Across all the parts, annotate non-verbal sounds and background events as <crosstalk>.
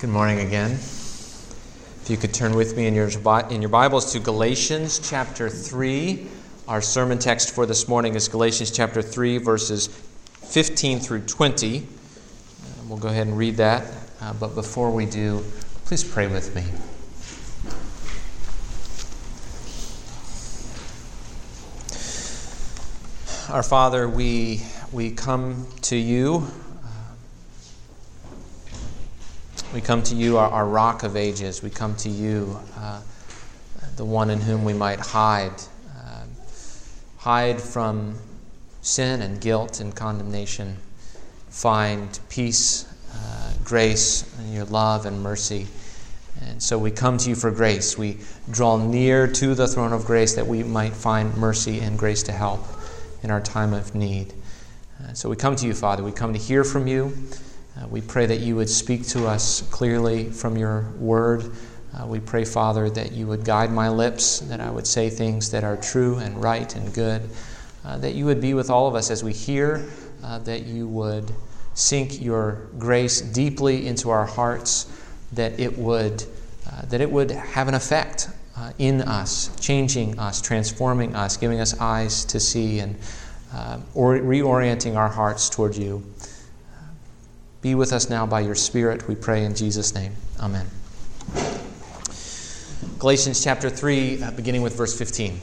Good morning again. If you could turn with me in your, in your Bibles to Galatians chapter 3. Our sermon text for this morning is Galatians chapter 3, verses 15 through 20. Uh, we'll go ahead and read that. Uh, but before we do, please pray with me. Our Father, we, we come to you We come to you, our, our rock of ages. We come to you, uh, the one in whom we might hide, uh, hide from sin and guilt and condemnation, find peace, uh, grace, and your love and mercy. And so we come to you for grace. We draw near to the throne of grace that we might find mercy and grace to help in our time of need. Uh, so we come to you, Father. We come to hear from you. Uh, we pray that you would speak to us clearly from your word. Uh, we pray, Father, that you would guide my lips, that I would say things that are true and right and good, uh, that you would be with all of us as we hear, uh, that you would sink your grace deeply into our hearts, that it would, uh, that it would have an effect uh, in us, changing us, transforming us, giving us eyes to see, and or reorienting our hearts toward you. Be with us now by your Spirit, we pray in Jesus' name. Amen. Galatians chapter 3, uh, beginning with verse 15.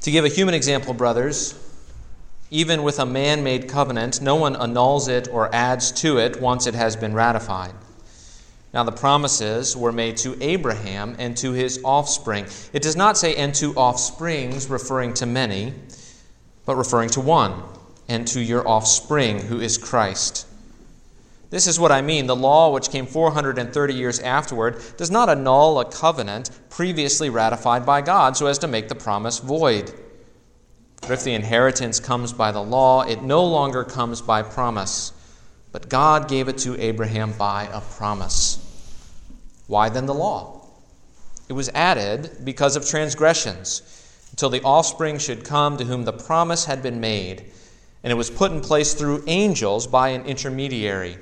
To give a human example, brothers, even with a man made covenant, no one annuls it or adds to it once it has been ratified. Now, the promises were made to Abraham and to his offspring. It does not say, and to offsprings, referring to many but referring to one, and to your offspring, who is Christ. This is what I mean. The law, which came 430 years afterward, does not annul a covenant previously ratified by God so as to make the promise void. For if the inheritance comes by the law, it no longer comes by promise, but God gave it to Abraham by a promise. Why then the law? It was added because of transgressions until the offspring should come to whom the promise had been made. And it was put in place through angels by an intermediary.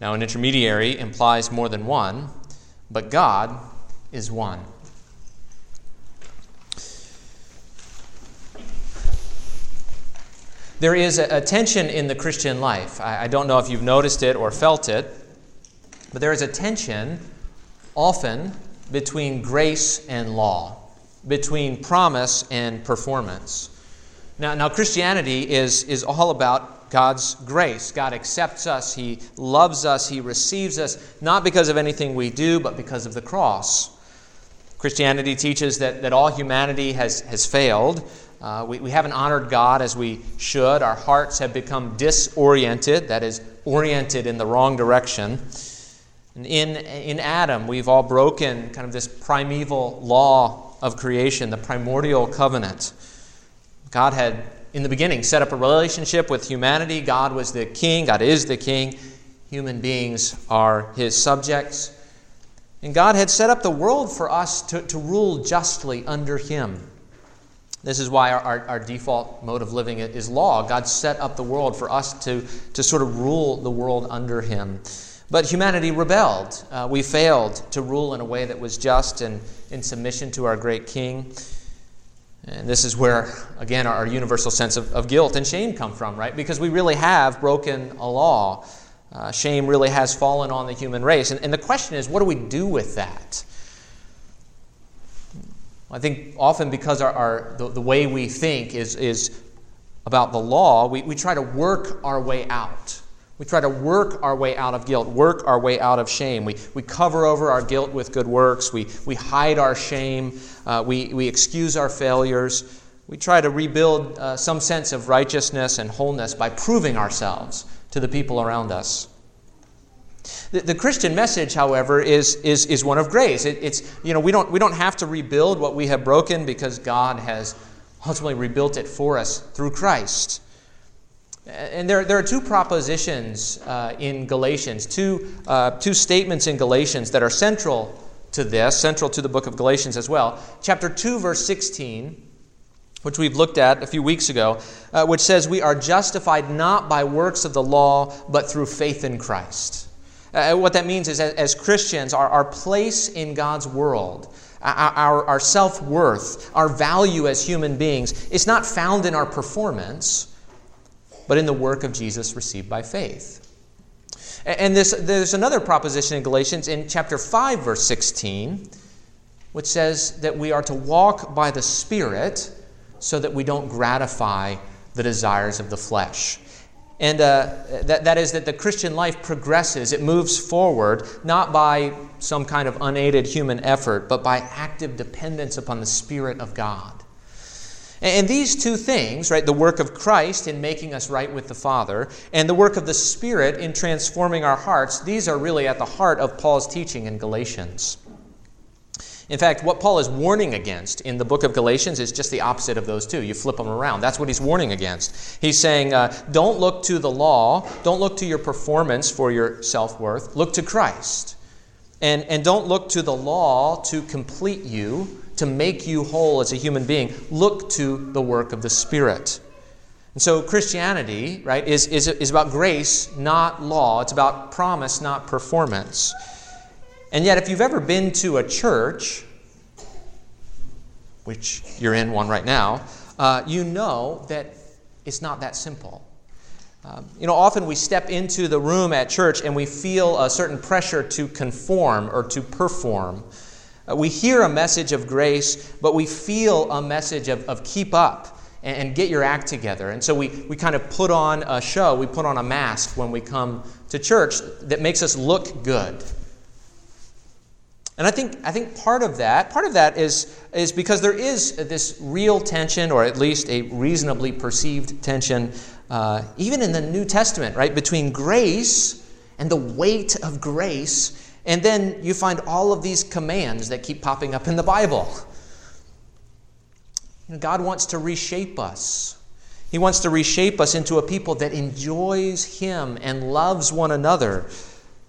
Now, an intermediary implies more than one, but God is one. There is a, tension in the Christian life. I, don't know if you've noticed it or felt it, but there is a tension often between grace and law between promise and performance. Now, now Christianity is, is all about God's grace. God accepts us, He loves us, He receives us, not because of anything we do, but because of the cross. Christianity teaches that, that all humanity has, has failed. Uh, we, we haven't honored God as we should. Our hearts have become disoriented, that is, oriented in the wrong direction. And in, in Adam, we've all broken kind of this primeval law of creation, the primordial covenant. God had, in the beginning, set up a relationship with humanity. God was the king, God is the king. Human beings are his subjects. And God had set up the world for us to, to rule justly under him. This is why our, our, our, default mode of living is law. God set up the world for us to, to sort of rule the world under him. But humanity rebelled. Uh, we failed to rule in a way that was just and in submission to our great King. And this is where, again, our universal sense of, of guilt and shame come from, right? Because we really have broken a law. Uh, shame really has fallen on the human race. And, and the question is, what do we do with that? I think often because our, our the, the way we think is, is about the law, we, we try to work our way out. We try to work our way out of guilt, work our way out of shame. We, we cover over our guilt with good works. We, we hide our shame. Uh, we, we excuse our failures. We try to rebuild uh, some sense of righteousness and wholeness by proving ourselves to the people around us. The, the Christian message, however, is, is, is one of grace. It, it's, you know, we, don't, we don't have to rebuild what we have broken because God has ultimately rebuilt it for us through Christ. And there, there are two propositions uh, in Galatians, two, uh, two statements in Galatians that are central to this, central to the book of Galatians as well. Chapter 2, verse 16 which we've looked at a few weeks ago, uh, which says we are justified not by works of the law, but through faith in Christ. Uh, what that means is, as, as Christians, our, our place in God's world, our, our, our self worth, our value as human beings, is not found in our performance, but in the work of Jesus received by faith. And this, there's another proposition in Galatians in chapter 5, verse 16, which says that we are to walk by the Spirit so that we don't gratify the desires of the flesh. And uh, that, that is that the Christian life progresses, it moves forward, not by some kind of unaided human effort, but by active dependence upon the Spirit of God. And these two things, right, the work of Christ in making us right with the Father, and the work of the Spirit in transforming our hearts, these are really at the heart of Paul's teaching in Galatians. In fact, what Paul is warning against in the book of Galatians is just the opposite of those two. You flip them around. That's what he's warning against. He's saying, uh, don't look to the law, don't look to your performance for your self worth, look to Christ. And, and don't look to the law to complete you, to make you whole as a human being. Look to the work of the Spirit. And so Christianity, right, is, is, is about grace, not law. It's about promise, not performance. And yet, if you've ever been to a church, which you're in one right now, uh, you know that it's not that simple. Um, you know, often we step into the room at church and we feel a certain pressure to conform or to perform. Uh, we hear a message of grace, but we feel a message of, of keep up and, and, get your act together. And so we, we kind of put on a show, we put on a mask when we come to church that makes us look good. And I think, I think part of that, part of that is, is because there is this real tension, or at least a reasonably perceived tension uh, even in the New Testament, right, between grace and the weight of grace, and then you find all of these commands that keep popping up in the Bible. God wants to reshape us. He wants to reshape us into a people that enjoys Him and loves one another.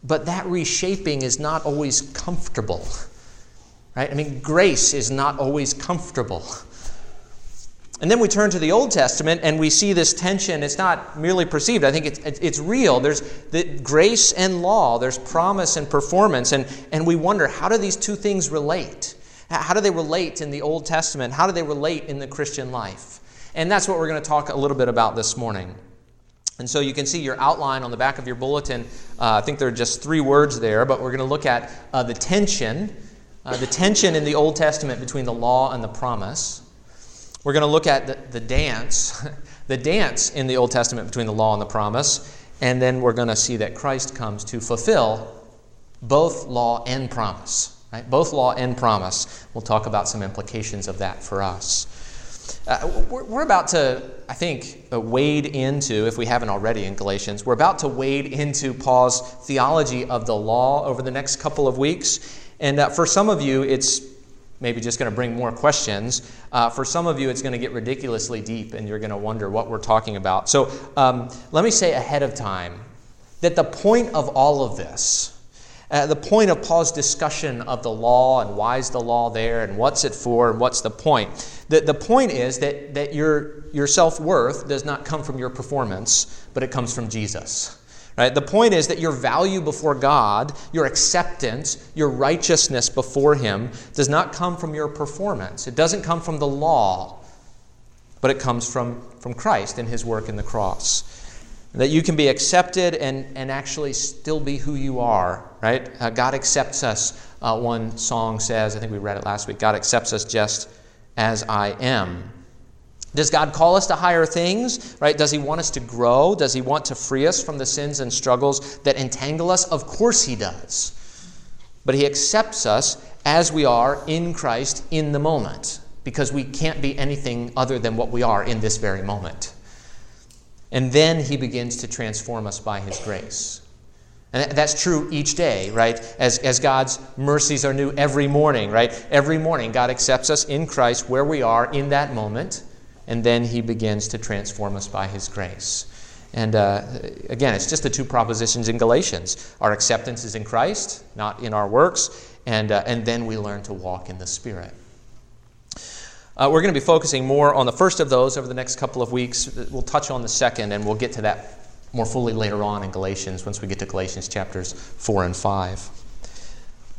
But that reshaping is not always comfortable. Right? I mean, grace is not always comfortable. And then we turn to the Old Testament and we see this tension. It's not merely perceived, I think it's, it's real. There's the grace and law, there's promise and performance. And, and we wonder how do these two things relate? How do they relate in the Old Testament? How do they relate in the Christian life? And that's what we're going to talk a little bit about this morning. And so you can see your outline on the back of your bulletin. Uh, I think there are just three words there, but we're going to look at uh, the tension, uh, the tension in the Old Testament between the law and the promise. We're going to look at the, the dance, <laughs> the dance in the Old Testament between the law and the promise, and then we're going to see that Christ comes to fulfill both law and promise. Right? Both law and promise. We'll talk about some implications of that for us. Uh, we're, about to, I think, uh, wade into, if we haven't already in Galatians, we're about to wade into Paul's theology of the law over the next couple of weeks. And uh, for some of you, it's maybe just going to bring more questions. Uh, for some of you, it's going to get ridiculously deep and you're going to wonder what we're talking about. So um, let me say ahead of time that the point of all of this, uh, the point of Paul's discussion of the law and why is the law there and what's it for and what's the point, the, the point is that, that your, your self worth does not come from your performance, but it comes from Jesus. Right? The point is that your value before God, your acceptance, your righteousness before Him does not come from your performance. It doesn't come from the law, but it comes from, from Christ and His work in the cross. That you can be accepted and, and actually still be who you are, right? Uh, God accepts us, uh, one song says, I think we read it last week God accepts us just as I am. Does God call us to higher things? Right? Does he want us to grow? Does he want to free us from the sins and struggles that entangle us? Of course he does. But he accepts us as we are in Christ in the moment because we can't be anything other than what we are in this very moment. And then he begins to transform us by his grace. And that's true each day, right? As, as God's mercies are new every morning, right? Every morning, God accepts us in Christ where we are in that moment and then he begins to transform us by his grace. And uh, again, it's just the two propositions in Galatians. Our acceptance is in Christ, not in our works, and, uh, and then we learn to walk in the Spirit. Uh, we're going to be focusing more on the first of those over the next couple of weeks. We'll touch on the second, and we'll get to that more fully later on in Galatians once we get to Galatians chapters 4 and 5.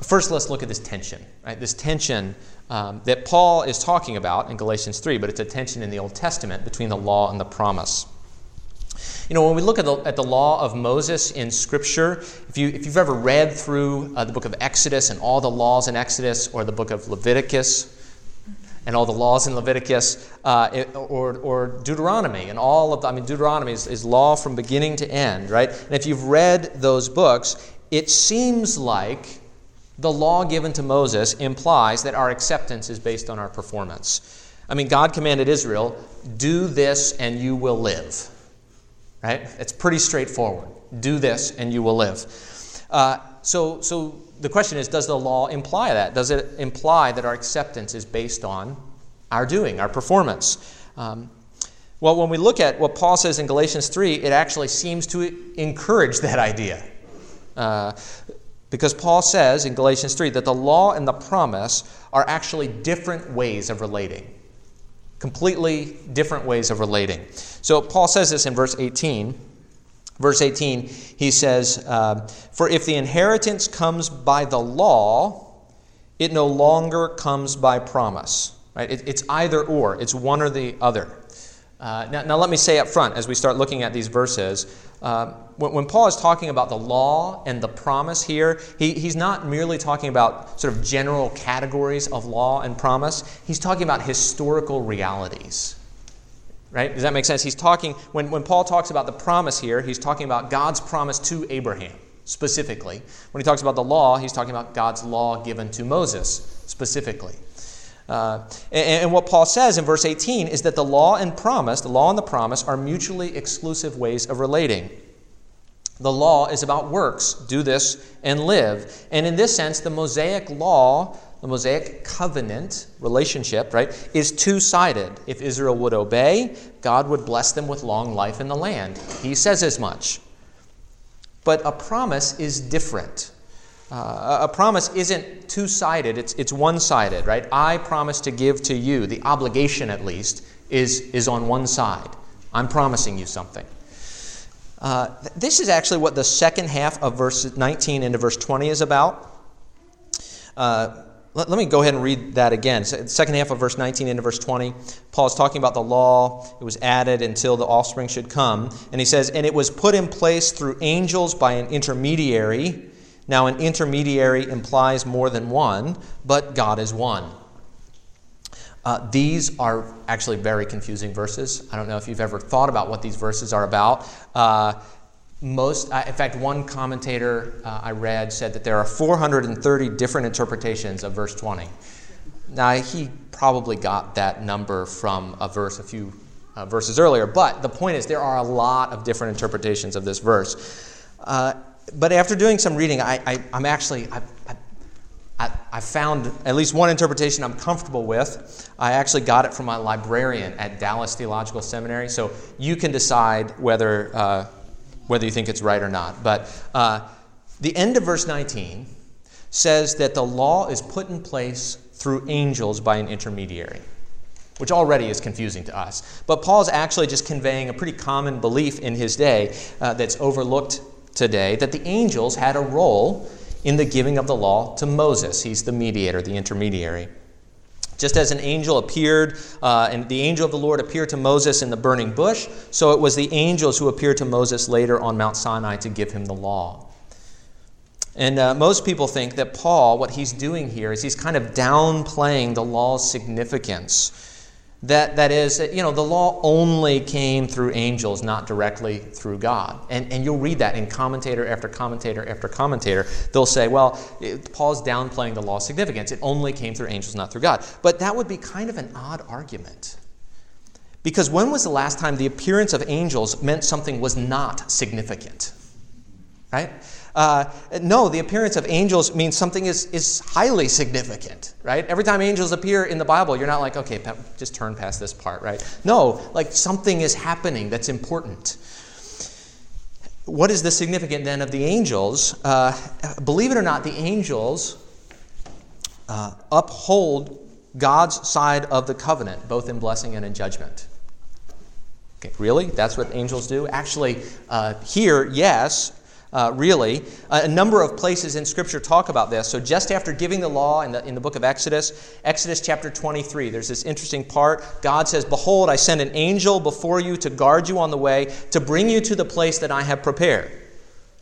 First, let's look at this tension, right? This tension um, that Paul is talking about in Galatians 3, but it's a tension in the Old Testament between the law and the promise. You know, when we look at the, at the law of Moses in Scripture, if, you, if you've ever read through uh, the book of Exodus and all the laws in Exodus, or the book of Leviticus and all the laws in Leviticus, uh, or, or Deuteronomy and all of the, I mean, Deuteronomy is, is law from beginning to end, right? And if you've read those books, it seems like the law given to Moses implies that our acceptance is based on our performance. I mean, God commanded Israel, do this and you will live. Right? It's pretty straightforward. Do this and you will live. Uh, so, so the question is does the law imply that? Does it imply that our acceptance is based on our doing, our performance? Um, well, when we look at what Paul says in Galatians 3, it actually seems to encourage that idea. Uh, because Paul says in Galatians 3 that the law and the promise are actually different ways of relating. Completely different ways of relating. So Paul says this in verse 18. Verse 18, he says, uh, For if the inheritance comes by the law, it no longer comes by promise. Right? It, it's either or, it's one or the other. Uh, now, now, let me say up front as we start looking at these verses uh, when, when, Paul is talking about the law and the promise here, he, he's not merely talking about sort of general categories of law and promise, he's talking about historical realities. Right? Does that make sense? He's talking, when, when Paul talks about the promise here, he's talking about God's promise to Abraham specifically. When he talks about the law, he's talking about God's law given to Moses specifically. Uh, and, and, what Paul says in verse 18 is that the law and promise, the law and the promise, are mutually exclusive ways of relating. The law is about works, do this and live. And in this sense, the Mosaic law, the Mosaic covenant relationship, right, is two sided. If Israel would obey, God would bless them with long life in the land. He says as much. But a promise is different. Uh, a promise isn't two sided, it's, it's one sided, right? I promise to give to you. The obligation, at least, is, is on one side. I'm promising you something. Uh, this is actually what the second half of verse 19 into verse 20 is about. Uh, let, let, me go ahead and read that again. So, second half of verse 19 into verse 20, Paul is talking about the law. It was added until the offspring should come. And he says, And it was put in place through angels by an intermediary now, an intermediary implies more than one, but God is one. Uh, these are actually very confusing verses. I don't know if you've ever thought about what these verses are about. Uh, most, uh, in fact, one commentator uh, I read said that there are 430 different interpretations of verse 20. Now, he probably got that number from a verse a few uh, verses earlier, but the point is there are a lot of different interpretations of this verse. But after doing some reading, I, am actually, I, I, I, found at least one interpretation I'm comfortable with. I actually got it from my librarian at Dallas Theological Seminary, so you can decide whether, uh, whether you think it's right or not. But uh, the end of verse 19 says that the law is put in place through angels by an intermediary which already is confusing to us. But Paul's actually just conveying a pretty common belief in his day uh, that's overlooked today that the angels had a role in the giving of the law to Moses. He's the mediator, the intermediary. Just as an angel appeared, uh, and the angel of the Lord appeared to Moses in the burning bush, so it was the angels who appeared to Moses later on Mount Sinai to give him the law. And uh, most people think that Paul, what he's doing here is he's kind of downplaying the law's significance that, that is, you know, the law only came through angels, not directly through God. And, and you'll read that in commentator after commentator after commentator. They'll say, well, it, Paul's downplaying the law's significance. It only came through angels, not through God. But that would be kind of an odd argument. Because when was the last time the appearance of angels meant something was not significant? Right? Uh, no, the appearance of angels means something is, is highly significant, right? Every time angels appear in the Bible, you're not like, okay, just turn past this part, right? No, like something is happening that's important. What is the significance then of the angels? Uh, believe it or not, the angels uh, uphold God's side of the covenant, both in blessing and in judgment. Okay, really? That's what angels do? Actually, uh, here, yes, uh, really. A number of places in Scripture talk about this. So, just after giving the law in the, in the book of Exodus, Exodus chapter 23, there's this interesting part. God says, Behold, I send an angel before you to guard you on the way, to bring you to the place that I have prepared.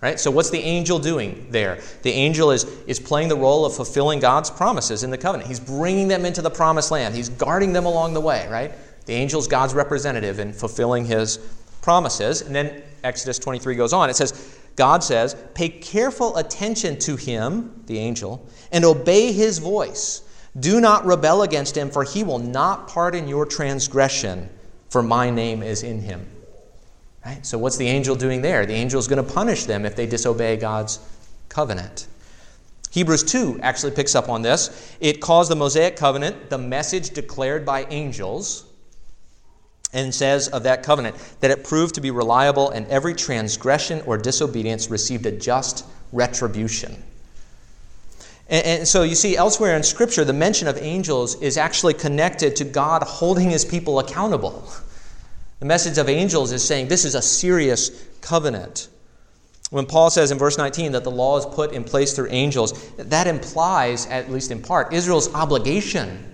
Right? So, what's the angel doing there? The angel is, is playing the role of fulfilling God's promises in the covenant. He's bringing them into the promised land, he's guarding them along the way, right? The angel is God's representative in fulfilling his promises. And then Exodus 23 goes on. It says, God says, Pay careful attention to him, the angel, and obey his voice. Do not rebel against him, for he will not pardon your transgression, for my name is in him. Right? So, what's the angel doing there? The angel is going to punish them if they disobey God's covenant. Hebrews 2 actually picks up on this. It calls the Mosaic covenant the message declared by angels and says of that covenant that it proved to be reliable and every transgression or disobedience received a just retribution. And, and, so you see, elsewhere in Scripture, the mention of angels is actually connected to God holding his people accountable. The message of angels is saying this is a serious covenant. When Paul says in verse 19 that the law is put in place through angels, that implies, at least in part, Israel's obligation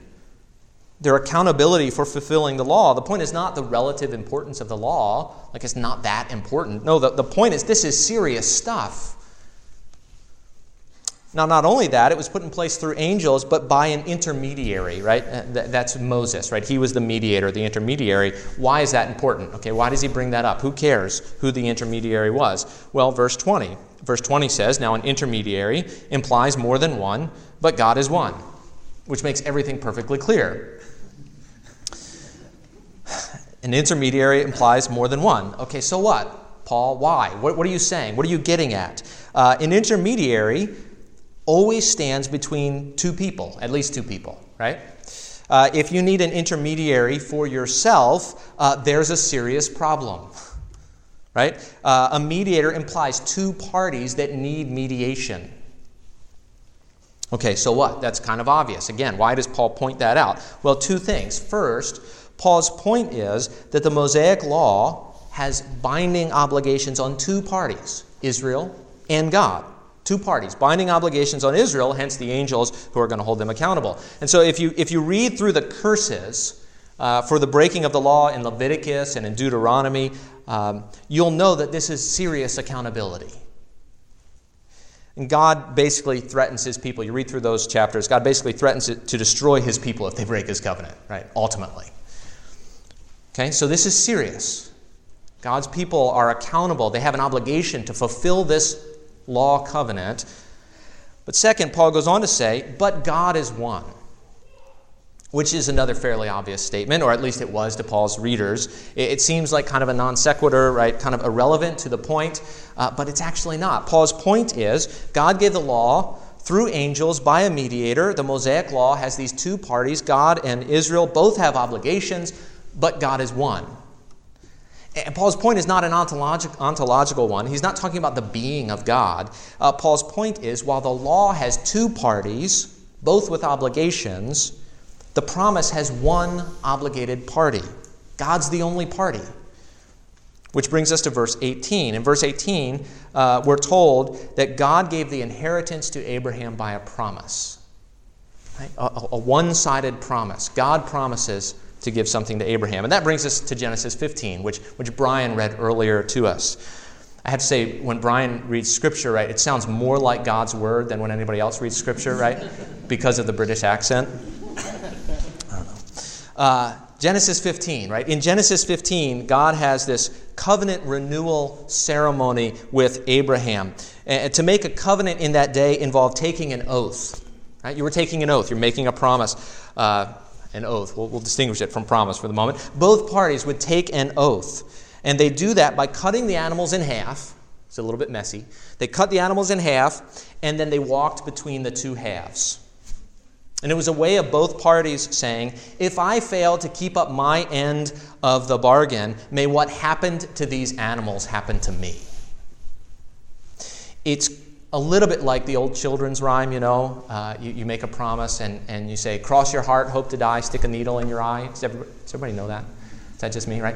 their accountability for fulfilling the law. The point is not the relative importance of the law, like it's not that important. No, the, the point is this is serious stuff. Now, not only that, it was put in place through angels, but by an intermediary, right? Uh, that's Moses, right? He was the mediator, the intermediary. Why is that important? Okay, why does he bring that up? Who cares who the intermediary was? Well, verse 20. Verse 20 says, Now an intermediary implies more than one, but God is one, which makes everything perfectly clear. An intermediary implies more than one. Okay, so what? Paul, why? What, what are you saying? What are you getting at? Uh, an intermediary always stands between two people, at least two people, right? Uh, if you need an intermediary for yourself, uh, there's a serious problem, <laughs> right? Uh, a mediator implies two parties that need mediation. Okay, so what? That's kind of obvious. Again, why does Paul point that out? Well, two things. First, Paul's point is that the Mosaic law has binding obligations on two parties, Israel and God. Two parties, binding obligations on Israel, hence the angels who are going to hold them accountable. And so if you, if you read through the curses uh, for the breaking of the law in Leviticus and in Deuteronomy, um, you'll know that this is serious accountability. And God basically threatens his people. You read through those chapters, God basically threatens to destroy his people if they break his covenant, right? Ultimately. Okay, so this is serious. God's people are accountable, they have an obligation to fulfill this law covenant. But second, Paul goes on to say, but God is one, which is another fairly obvious statement, or at least it was to Paul's readers. It, seems like kind of a non sequitur, right? Kind of irrelevant to the point, uh, but it's actually not. Paul's point is God gave the law through angels by a mediator. The Mosaic law has these two parties, God and Israel, both have obligations but God is one. And Paul's point is not an ontologic, ontological one. He's not talking about the being of God. Uh, Paul's point is while the law has two parties, both with obligations, the promise has one obligated party. God's the only party. Which brings us to verse 18. In verse 18, uh, we're told that God gave the inheritance to Abraham by a promise. Right? A, a one sided promise. God promises to give something to Abraham. And that brings us to Genesis 15, which, which Brian read earlier to us. I have to say, when Brian reads Scripture, right, it sounds more like God's Word than when anybody else reads Scripture, right? <laughs> Because of the British accent. <laughs> I don't know. Uh, Genesis 15, right? In Genesis 15, God has this covenant renewal ceremony with Abraham. And to make a covenant in that day involved taking an oath. Right? You were taking an oath, you're making a promise. Uh, an oath. We'll, we'll distinguish it from promise for the moment. Both parties would take an oath. And they do that by cutting the animals in half. It's a little bit messy. They cut the animals in half, and then they walked between the two halves. And it was a way of both parties saying, if I fail to keep up my end of the bargain, may what happened to these animals happen to me. It's a little bit like the old children's rhyme, you know. Uh, you, you, make a promise and, and you say, Cross your heart, hope to die, stick a needle in your eye. Does everybody, does everybody know that? Is that just me, right?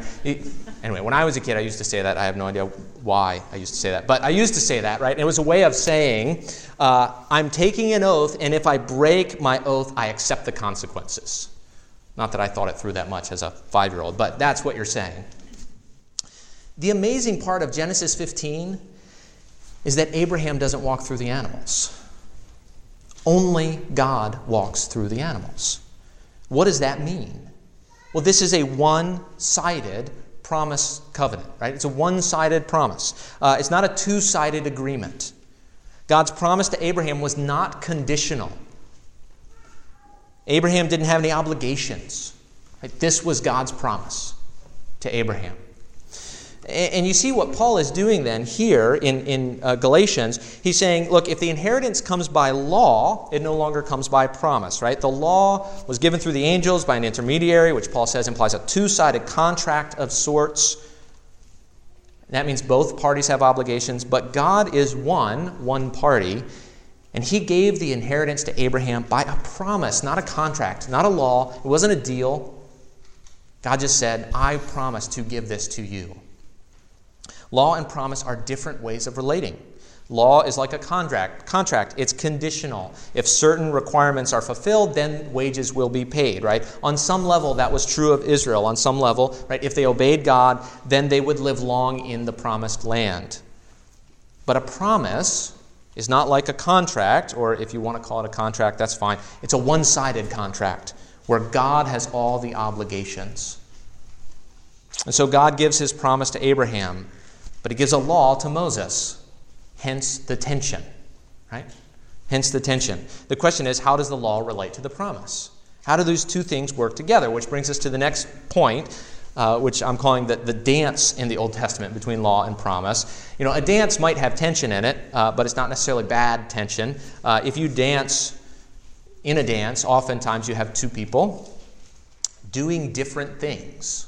Anyway, when I was a kid, I used to say that. I have no idea why I used to say that. But I used to say that, right? And it was a way of saying, uh, I'm taking an oath, and if I break my oath, I accept the consequences. Not that I thought it through that much as a five year old, but that's what you're saying. The amazing part of Genesis 15 is that Abraham doesn't walk through the animals. Only God walks through the animals. What does that mean? Well, this is a one sided promise covenant, right? It's a one sided promise. Uh, it's not a two sided agreement. God's promise to Abraham was not conditional. Abraham didn't have any obligations. Right? This was God's promise to Abraham. And you see what Paul is doing then here in, in uh, Galatians. He's saying, look, if the inheritance comes by law, it no longer comes by promise, right? The law was given through the angels by an intermediary, which Paul says implies a two sided contract of sorts. That means both parties have obligations, but God is one, one party, and he gave the inheritance to Abraham by a promise, not a contract, not a law. It wasn't a deal. God just said, I promise to give this to you. Law and promise are different ways of relating. Law is like a contract. Contract, it's conditional. If certain requirements are fulfilled, then wages will be paid, right? On some level that was true of Israel. On some level, right? If they obeyed God, then they would live long in the promised land. But a promise is not like a contract, or if you want to call it a contract, that's fine. It's a one-sided contract where God has all the obligations. And so God gives his promise to Abraham but he gives a law to Moses. Hence the tension, right? Hence the tension. The question is how does the law relate to the promise? How do those two things work together? Which brings us to the next point, uh, which I'm calling the, the dance in the Old Testament between law and promise. You know, a dance might have tension in it, uh, but it's not necessarily bad tension. Uh, if you dance in a dance, oftentimes you have two people doing different things,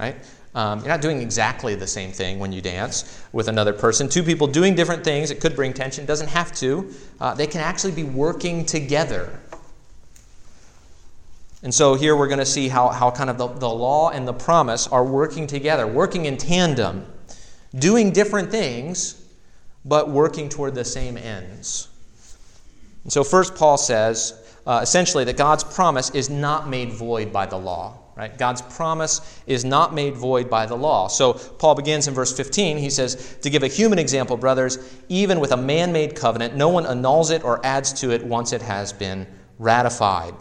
right? Um, you're not doing exactly the same thing when you dance with another person. Two people doing different things, it could bring tension, doesn't have to. Uh, they can actually be working together. And so here we're going to see how, how kind of the, the law and the promise are working together, working in tandem, doing different things, but working toward the same ends. And so, first, Paul says uh, essentially that God's promise is not made void by the law. Right? God's promise is not made void by the law. So Paul begins in verse 15. He says, To give a human example, brothers, even with a man made covenant, no one annuls it or adds to it once it has been ratified.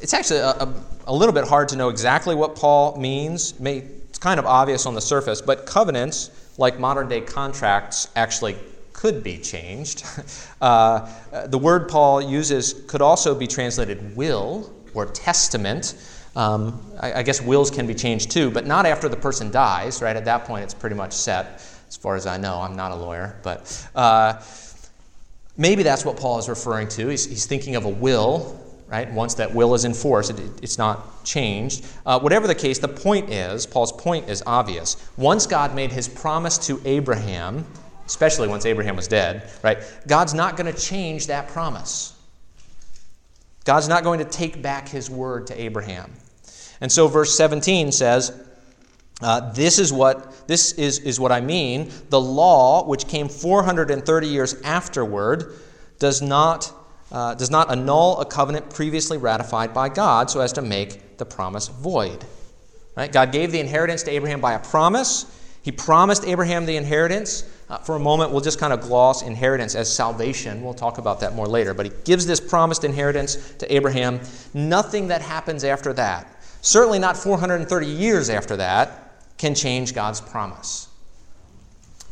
It's actually a, a, a little bit hard to know exactly what Paul means. It's kind of obvious on the surface, but covenants, like modern day contracts, actually could be changed. <laughs> Uh, the word Paul uses could also be translated will or testament. Um, I, I, guess wills can be changed too, but not after the person dies, right? At that point, it's pretty much set, as far as I know. I'm not a lawyer, but uh, maybe that's what Paul is referring to. He's, he's, thinking of a will, right? Once that will is enforced, it, it's not changed. Uh, whatever the case, the point is, Paul's point is obvious. Once God made his promise to Abraham, especially once Abraham was dead, right? God's not going to change that promise. God's not going to take back his word to Abraham. And so verse 17 says, uh, this is what this is, is what I mean. The law, which came 430 years afterward, does not uh, does not annul a covenant previously ratified by God, so as to make the promise void. Right? God gave the inheritance to Abraham by a promise. He promised Abraham the inheritance. Uh, for a moment, we'll just kind of gloss inheritance as salvation. We'll talk about that more later. But he gives this promised inheritance to Abraham. Nothing that happens after that, certainly not 430 years after that, can change God's promise.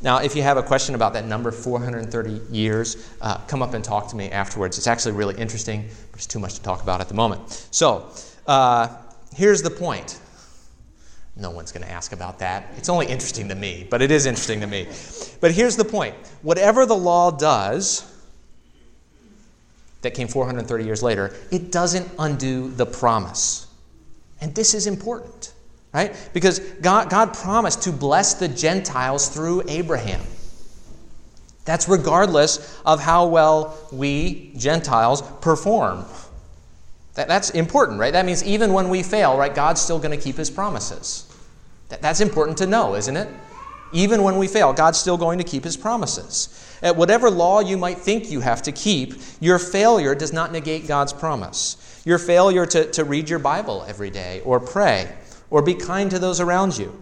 Now, if you have a question about that number, 430 years, uh, come up and talk to me afterwards. It's actually really interesting, but it's too much to talk about at the moment. So, uh, here's the point no one's going to ask about that. It's only interesting to me, but it is interesting to me. But here's the point whatever the law does, that came 430 years later, it doesn't undo the promise. And this is important, right? Because God, God promised to bless the Gentiles through Abraham. That's regardless of how well we, Gentiles, perform. That, that's important, right? That means even when we fail, right, God's still going to keep his promises. That, that's important to know, isn't it? Even when we fail, God's still going to keep his promises. At whatever law you might think you have to keep, your failure does not negate God's promise. Your failure to, to read your Bible every day, or pray, or be kind to those around you,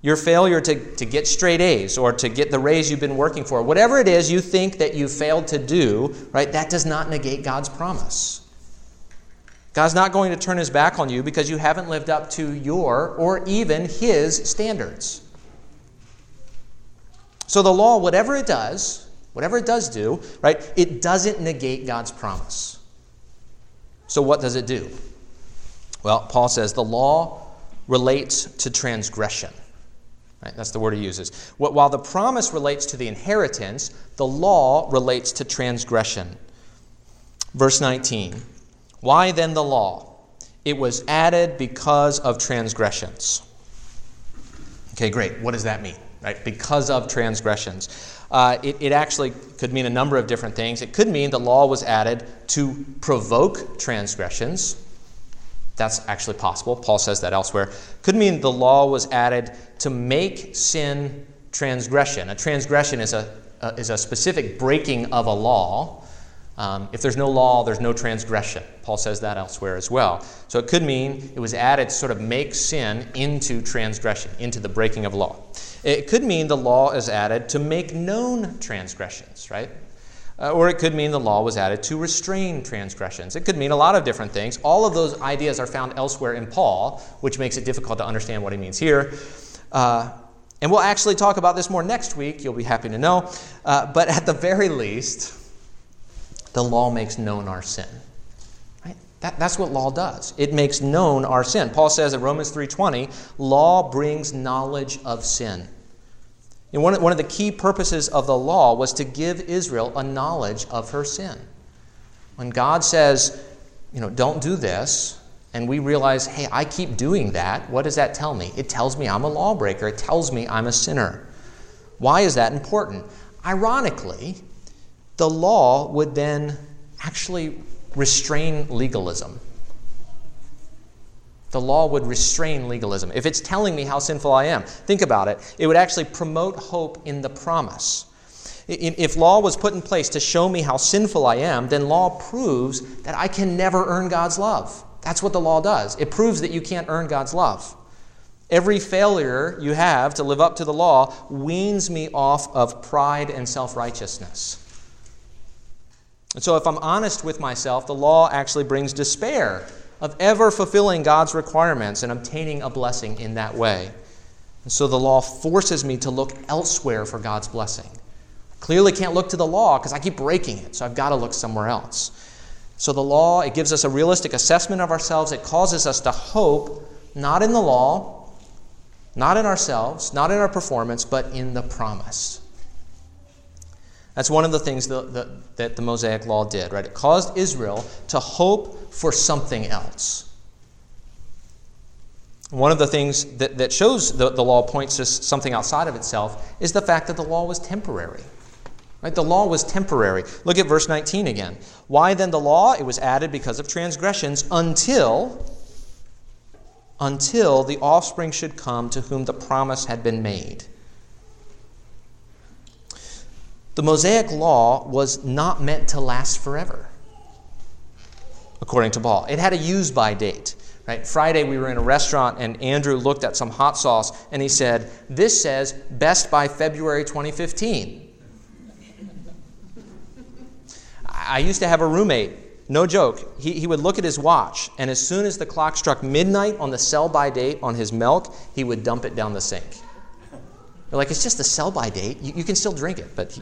your failure to, to get straight A's or to get the raise you've been working for, whatever it is you think that you failed to do, right, that does not negate God's promise. God's not going to turn his back on you because you haven't lived up to your or even his standards. So the law, whatever it does, whatever it does do, right, it doesn't negate God's promise. So what does it do? Well, Paul says the law relates to transgression. Right? That's the word he uses. While the promise relates to the inheritance, the law relates to transgression. Verse 19 Why then the law? It was added because of transgressions. Okay, great. What does that mean? Right? Because of transgressions. Uh, it, it actually could mean a number of different things. It could mean the law was added to provoke transgressions. That's actually possible. Paul says that elsewhere. Could mean the law was added to make sin transgression. A transgression is a, a is a specific breaking of a law. Um, if there's no law, there's no transgression. Paul says that elsewhere as well. So it could mean it was added to sort of make sin into transgression, into the breaking of law. It could mean the law is added to make known transgressions, right? Uh, or it could mean the law was added to restrain transgressions. It could mean a lot of different things. All of those ideas are found elsewhere in Paul, which makes it difficult to understand what he means here. Uh, and we'll actually talk about this more next week, you'll be happy to know. Uh, but at the very least, the law makes known our sin. Right? That, that's what law does. It makes known our sin. Paul says in Romans 3.20, law brings knowledge of sin. And one, one of the key purposes of the law was to give Israel a knowledge of her sin. When God says, you know, don't do this, and we realize, hey, I keep doing that, what does that tell me? It tells me I'm a lawbreaker. It tells me I'm a sinner. Why is that important? Ironically, the law would then actually restrain legalism. The law would restrain legalism. If it's telling me how sinful I am, think about it. It would actually promote hope in the promise. If law was put in place to show me how sinful I am, then law proves that I can never earn God's love. That's what the law does. It proves that you can't earn God's love. Every failure you have to live up to the law weans me off of pride and self righteousness. And so, if I'm honest with myself, the law actually brings despair of ever fulfilling God's requirements and obtaining a blessing in that way. And so the law forces me to look elsewhere for God's blessing. Clearly can't look to the law because I keep breaking it, so I've got to look somewhere else. So the law, it gives us a realistic assessment of ourselves. It causes us to hope not in the law, not in ourselves, not in our performance, but in the promise. That's one of the things that, that, that, the Mosaic Law did, right? It caused Israel to hope for something else. One of the things that, that shows the, the law points to something outside of itself is the fact that the law was temporary. Right? The law was temporary. Look at verse 19 again. Why then the law? It was added because of transgressions until until the offspring should come to whom the promise had been made. The Mosaic law was not meant to last forever, according to Paul. It had a use by date. Right? Friday, we were in a restaurant, and Andrew looked at some hot sauce and he said, This says best by February 2015. I used to have a roommate, no joke. He, he would look at his watch, and as soon as the clock struck midnight on the sell by date on his milk, he would dump it down the sink. They're like, It's just a sell by date. You, you can still drink it, but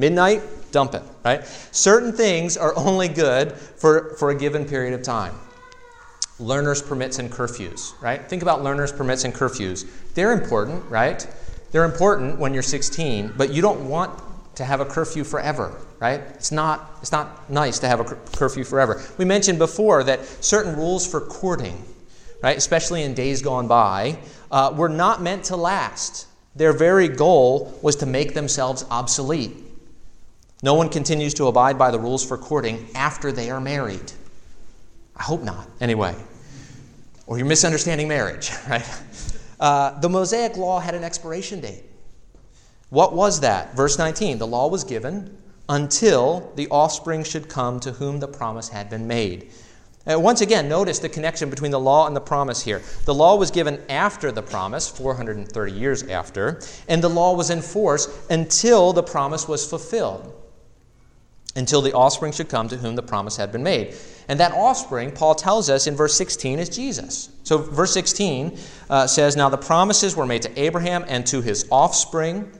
Midnight, dump it, right? Certain things are only good for, for a given period of time. Learners' permits and curfews, right? Think about learners' permits and curfews. They're important, right? They're important when you're 16, but you don't want to have a curfew forever, right? It's not, it's not nice to have a curfew forever. We mentioned before that certain rules for courting, right, especially in days gone by, uh, were not meant to last. Their very goal was to make themselves obsolete. No one continues to abide by the rules for courting after they are married. I hope not, anyway. Or you're misunderstanding marriage, <laughs> right? Uh, the Mosaic law had an expiration date. What was that? Verse 19 The law was given until the offspring should come to whom the promise had been made. Uh, once again, notice the connection between the law and the promise here. The law was given after the promise, 430 years after, and the law was in force until the promise was fulfilled, until the offspring should come to whom the promise had been made. And that offspring, Paul tells us in verse 16, is Jesus. So, verse 16 uh, says, Now the promises were made to Abraham and to his offspring.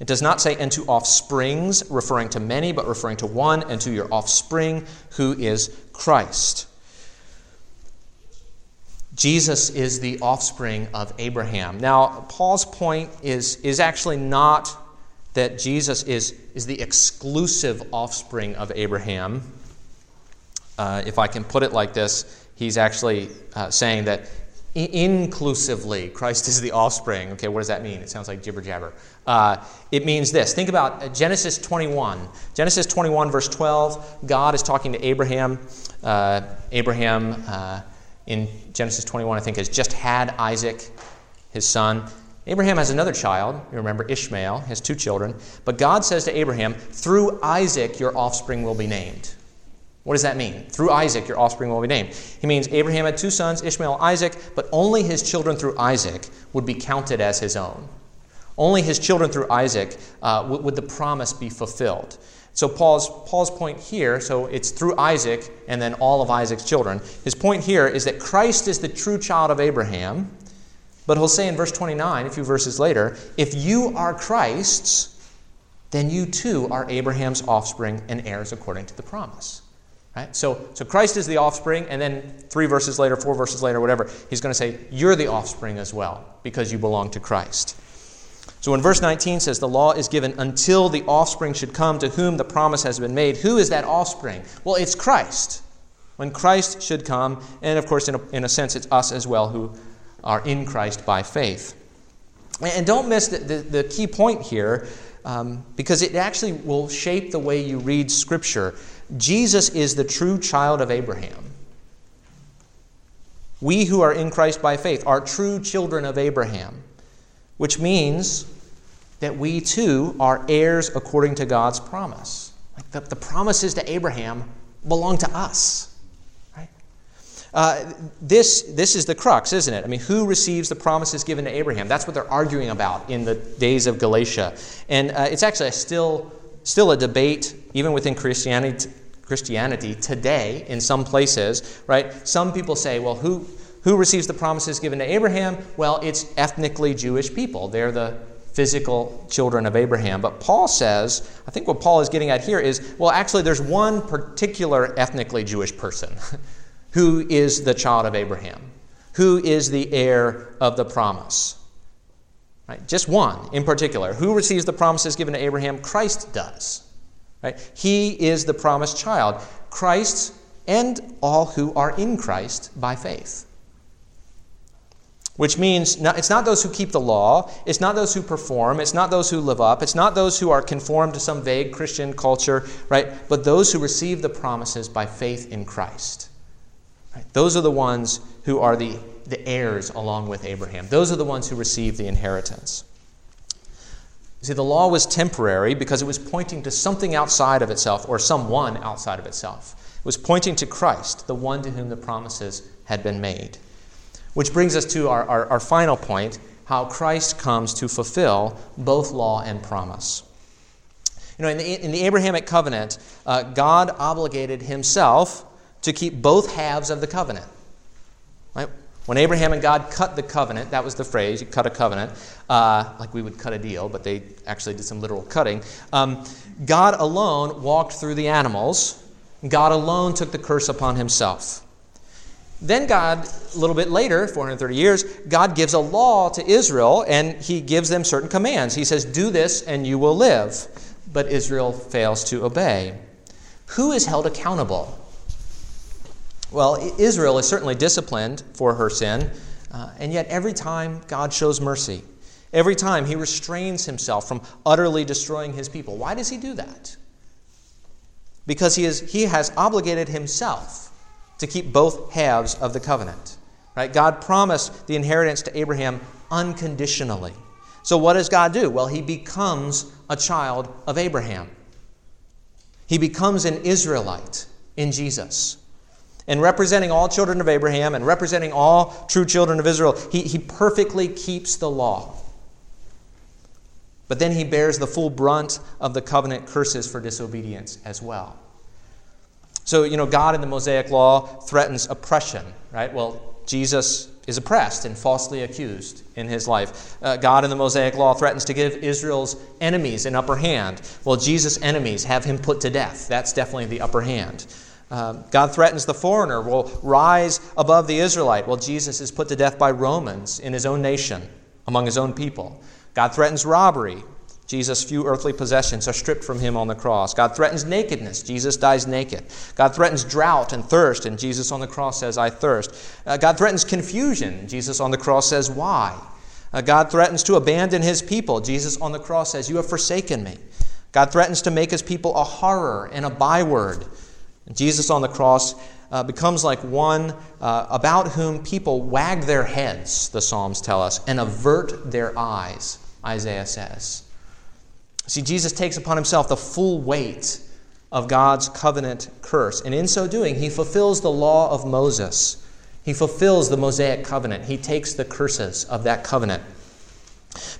It does not say, and to offsprings, referring to many, but referring to one, and to your offspring, who is Christ. Jesus is the offspring of Abraham. Now, Paul's point is, is actually not that Jesus is, is the exclusive offspring of Abraham. Uh, if I can put it like this, he's actually uh, saying that inclusively Christ is the offspring. Okay, what does that mean? It sounds like jibber jabber. Uh, it means this. Think about uh, Genesis 21. Genesis 21, verse 12. God is talking to Abraham. Uh, Abraham uh, in Genesis 21, I think, has just had Isaac, his son. Abraham has another child. You remember Ishmael, has two children. But God says to Abraham, Through Isaac your offspring will be named. What does that mean? Through Isaac your offspring will be named. He means Abraham had two sons, Ishmael, and Isaac, but only his children through Isaac would be counted as his own. Only his children through Isaac uh, would the promise be fulfilled. So Paul's, Paul's point here, so it's through Isaac and then all of Isaac's children. His point here is that Christ is the true child of Abraham. But he'll say in verse 29, a few verses later, if you are Christ's, then you too are Abraham's offspring and heirs according to the promise. Right? So, so Christ is the offspring, and then three verses later, four verses later, whatever, he's going to say, You're the offspring as well, because you belong to Christ. So when verse 19 says the law is given until the offspring should come to whom the promise has been made, who is that offspring? Well, it's Christ. When Christ should come, and of course, in a, in a sense, it's us as well who are in Christ by faith. And don't miss the, the, the key point here, um, because it actually will shape the way you read Scripture. Jesus is the true child of Abraham. We who are in Christ by faith are true children of Abraham which means that we too are heirs according to God's promise. Like the, the promises to Abraham belong to us. Right? Uh, this, this is the crux, isn't it? I mean, who receives the promises given to Abraham? That's what they're arguing about in the days of Galatia. And uh, it's actually still, still a debate, even within Christianity, Christianity today in some places, right? Some people say, well, who, who receives the promises given to Abraham? Well, it's ethnically Jewish people. They're the physical children of Abraham. But Paul says, I think what Paul is getting at here is well, actually, there's one particular ethnically Jewish person <laughs> who is the child of Abraham, who is the heir of the promise. Right? Just one in particular. Who receives the promises given to Abraham? Christ does. Right? He is the promised child. Christ and all who are in Christ by faith which means not, it's not those who keep the law, it's not those who perform, it's not those who live up, it's not those who are conformed to some vague Christian culture, right? But those who receive the promises by faith in Christ. Right? Those are the ones who are the, the heirs along with Abraham. Those are the ones who receive the inheritance. See, the law was temporary because it was pointing to something outside of itself or someone outside of itself. It was pointing to Christ, the one to whom the promises had been made. Which brings us to our, our, our final point how Christ comes to fulfill both law and promise. You know, in the, in the Abrahamic covenant, uh, God obligated himself to keep both halves of the covenant. Right? When Abraham and God cut the covenant, that was the phrase, you cut a covenant, uh, like we would cut a deal, but they actually did some literal cutting. Um, God alone walked through the animals, God alone took the curse upon himself. Then God, a little bit later, 430 years, God gives a law to Israel and he gives them certain commands. He says, Do this and you will live. But Israel fails to obey. Who is held accountable? Well, Israel is certainly disciplined for her sin, uh, and yet every time God shows mercy. Every time he restrains himself from utterly destroying his people. Why does he do that? Because he, is, he has obligated himself to keep both halves of the covenant. Right? God promised the inheritance to Abraham unconditionally. So, what does God do? Well, he becomes a child of Abraham. He becomes an Israelite in Jesus. And representing all children of Abraham and representing all true children of Israel, he, he perfectly keeps the law. But then he bears the full brunt of the covenant curses for disobedience as well. So, you know, God in the Mosaic law threatens oppression, right? Well, Jesus is oppressed and falsely accused in his life. Uh, God in the Mosaic law threatens to give Israel's enemies an upper hand. Well, Jesus' enemies have him put to death. That's definitely the upper hand. Uh, God threatens the foreigner will rise above the Israelite. Well, Jesus is put to death by Romans in his own nation, among his own people. God threatens robbery. Jesus' few earthly possessions are stripped from him on the cross. God threatens nakedness. Jesus dies naked. God threatens drought and thirst, and Jesus on the cross says, I thirst. Uh, God threatens confusion. Jesus on the cross says, Why? Uh, God threatens to abandon his people. Jesus on the cross says, You have forsaken me. God threatens to make his people a horror and a byword. And Jesus on the cross uh, becomes like one uh, about whom people wag their heads, the Psalms tell us, and avert their eyes. Isaiah says. See, Jesus takes upon himself the full weight of God's covenant curse. And in so doing, he fulfills the law of Moses. He fulfills the Mosaic covenant. He takes the curses of that covenant.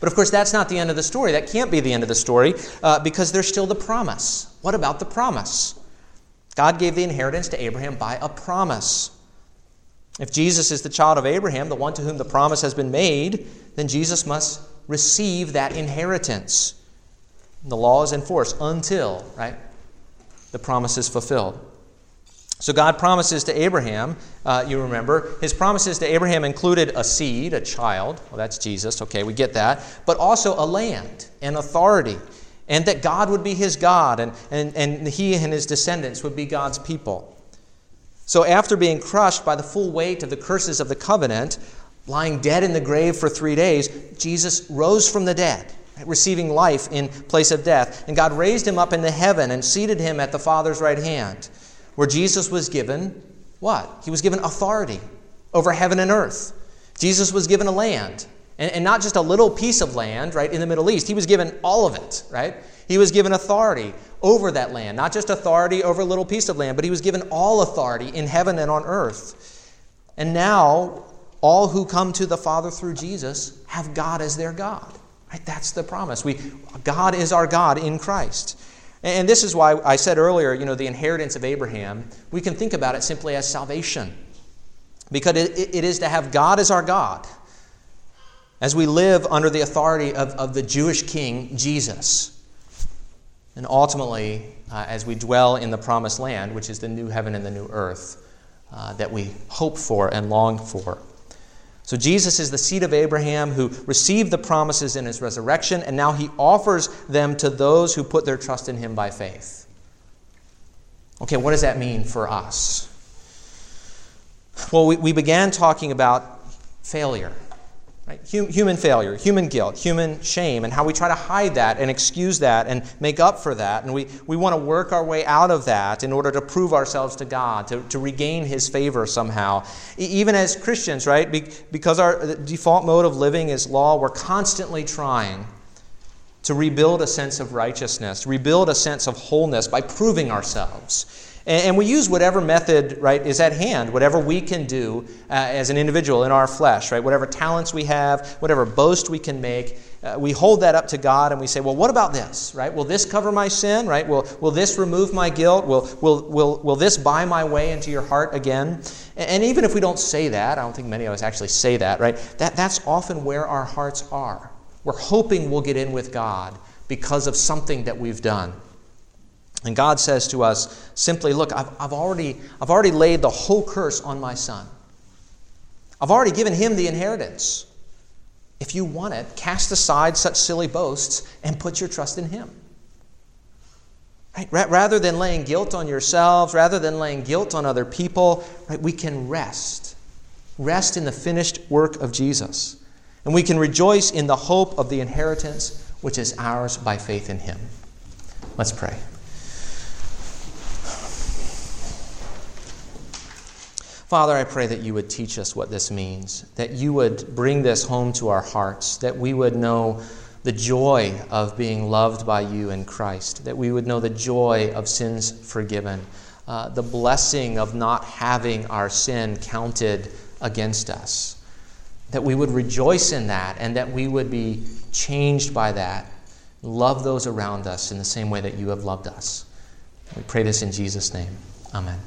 But of course, that's not the end of the story. That can't be the end of the story uh, because there's still the promise. What about the promise? God gave the inheritance to Abraham by a promise. If Jesus is the child of Abraham, the one to whom the promise has been made, then Jesus must receive that inheritance. The law is in force until, right, the promise is fulfilled. So God promises to Abraham, uh, you remember, his promises to Abraham included a seed, a child. Well, that's Jesus. Okay, we get that. But also a land and authority, and that God would be his God, and, and, and he and his descendants would be God's people. So, after being crushed by the full weight of the curses of the covenant, lying dead in the grave for three days, Jesus rose from the dead, receiving life in place of death. And God raised him up into heaven and seated him at the Father's right hand, where Jesus was given what? He was given authority over heaven and earth. Jesus was given a land, and, and not just a little piece of land, right, in the Middle East. He was given all of it, right? He was given authority over that land, not just authority over a little piece of land, but he was given all authority in heaven and on earth. And now, all who come to the Father through Jesus have God as their God. Right? That's the promise. We, God is our God in Christ. And this is why I said earlier, you know, the inheritance of Abraham, we can think about it simply as salvation. Because it, it is to have God as our God as we live under the authority of, of the Jewish king, Jesus. And ultimately, uh, as we dwell in the promised land, which is the new heaven and the new earth uh, that we hope for and long for. So Jesus is the seed of Abraham who received the promises in his resurrection, and now he offers them to those who put their trust in him by faith. Okay, what does that mean for us? Well, we, we began talking about failure. Right? Human failure, human guilt, human shame, and how we try to hide that and excuse that and make up for that. And we, we want to work our way out of that in order to prove ourselves to God, to, to regain His favor somehow. Even as Christians, right? because our default mode of living is law, we're constantly trying to rebuild a sense of righteousness, rebuild a sense of wholeness by proving ourselves. And, we use whatever method, right, is at hand, whatever we can do uh, as an individual in our flesh, right, whatever talents we have, whatever boast we can make. Uh, we hold that up to God and we say, well, what about this, right? Will this cover my sin, right? Will, will this remove my guilt? Will, will, will, will this buy my way into your heart again? And, and even if we don't say that, I don't think many of us actually say that, right? That, that's often where our hearts are. We're hoping we'll get in with God because of something that we've done. And God says to us simply, Look, I've, I've, already, I've already laid the whole curse on my son. I've already given him the inheritance. If you want it, cast aside such silly boasts and put your trust in him. Right? Rather than laying guilt on yourselves, rather than laying guilt on other people, right, we can rest. Rest in the finished work of Jesus. And we can rejoice in the hope of the inheritance which is ours by faith in him. Let's pray. Father, I pray that you would teach us what this means, that you would bring this home to our hearts, that we would know the joy of being loved by you in Christ, that we would know the joy of sins forgiven, uh, the blessing of not having our sin counted against us, that we would rejoice in that, and that we would be changed by that, love those around us in the same way that you have loved us. We pray this in Jesus' name. Amen.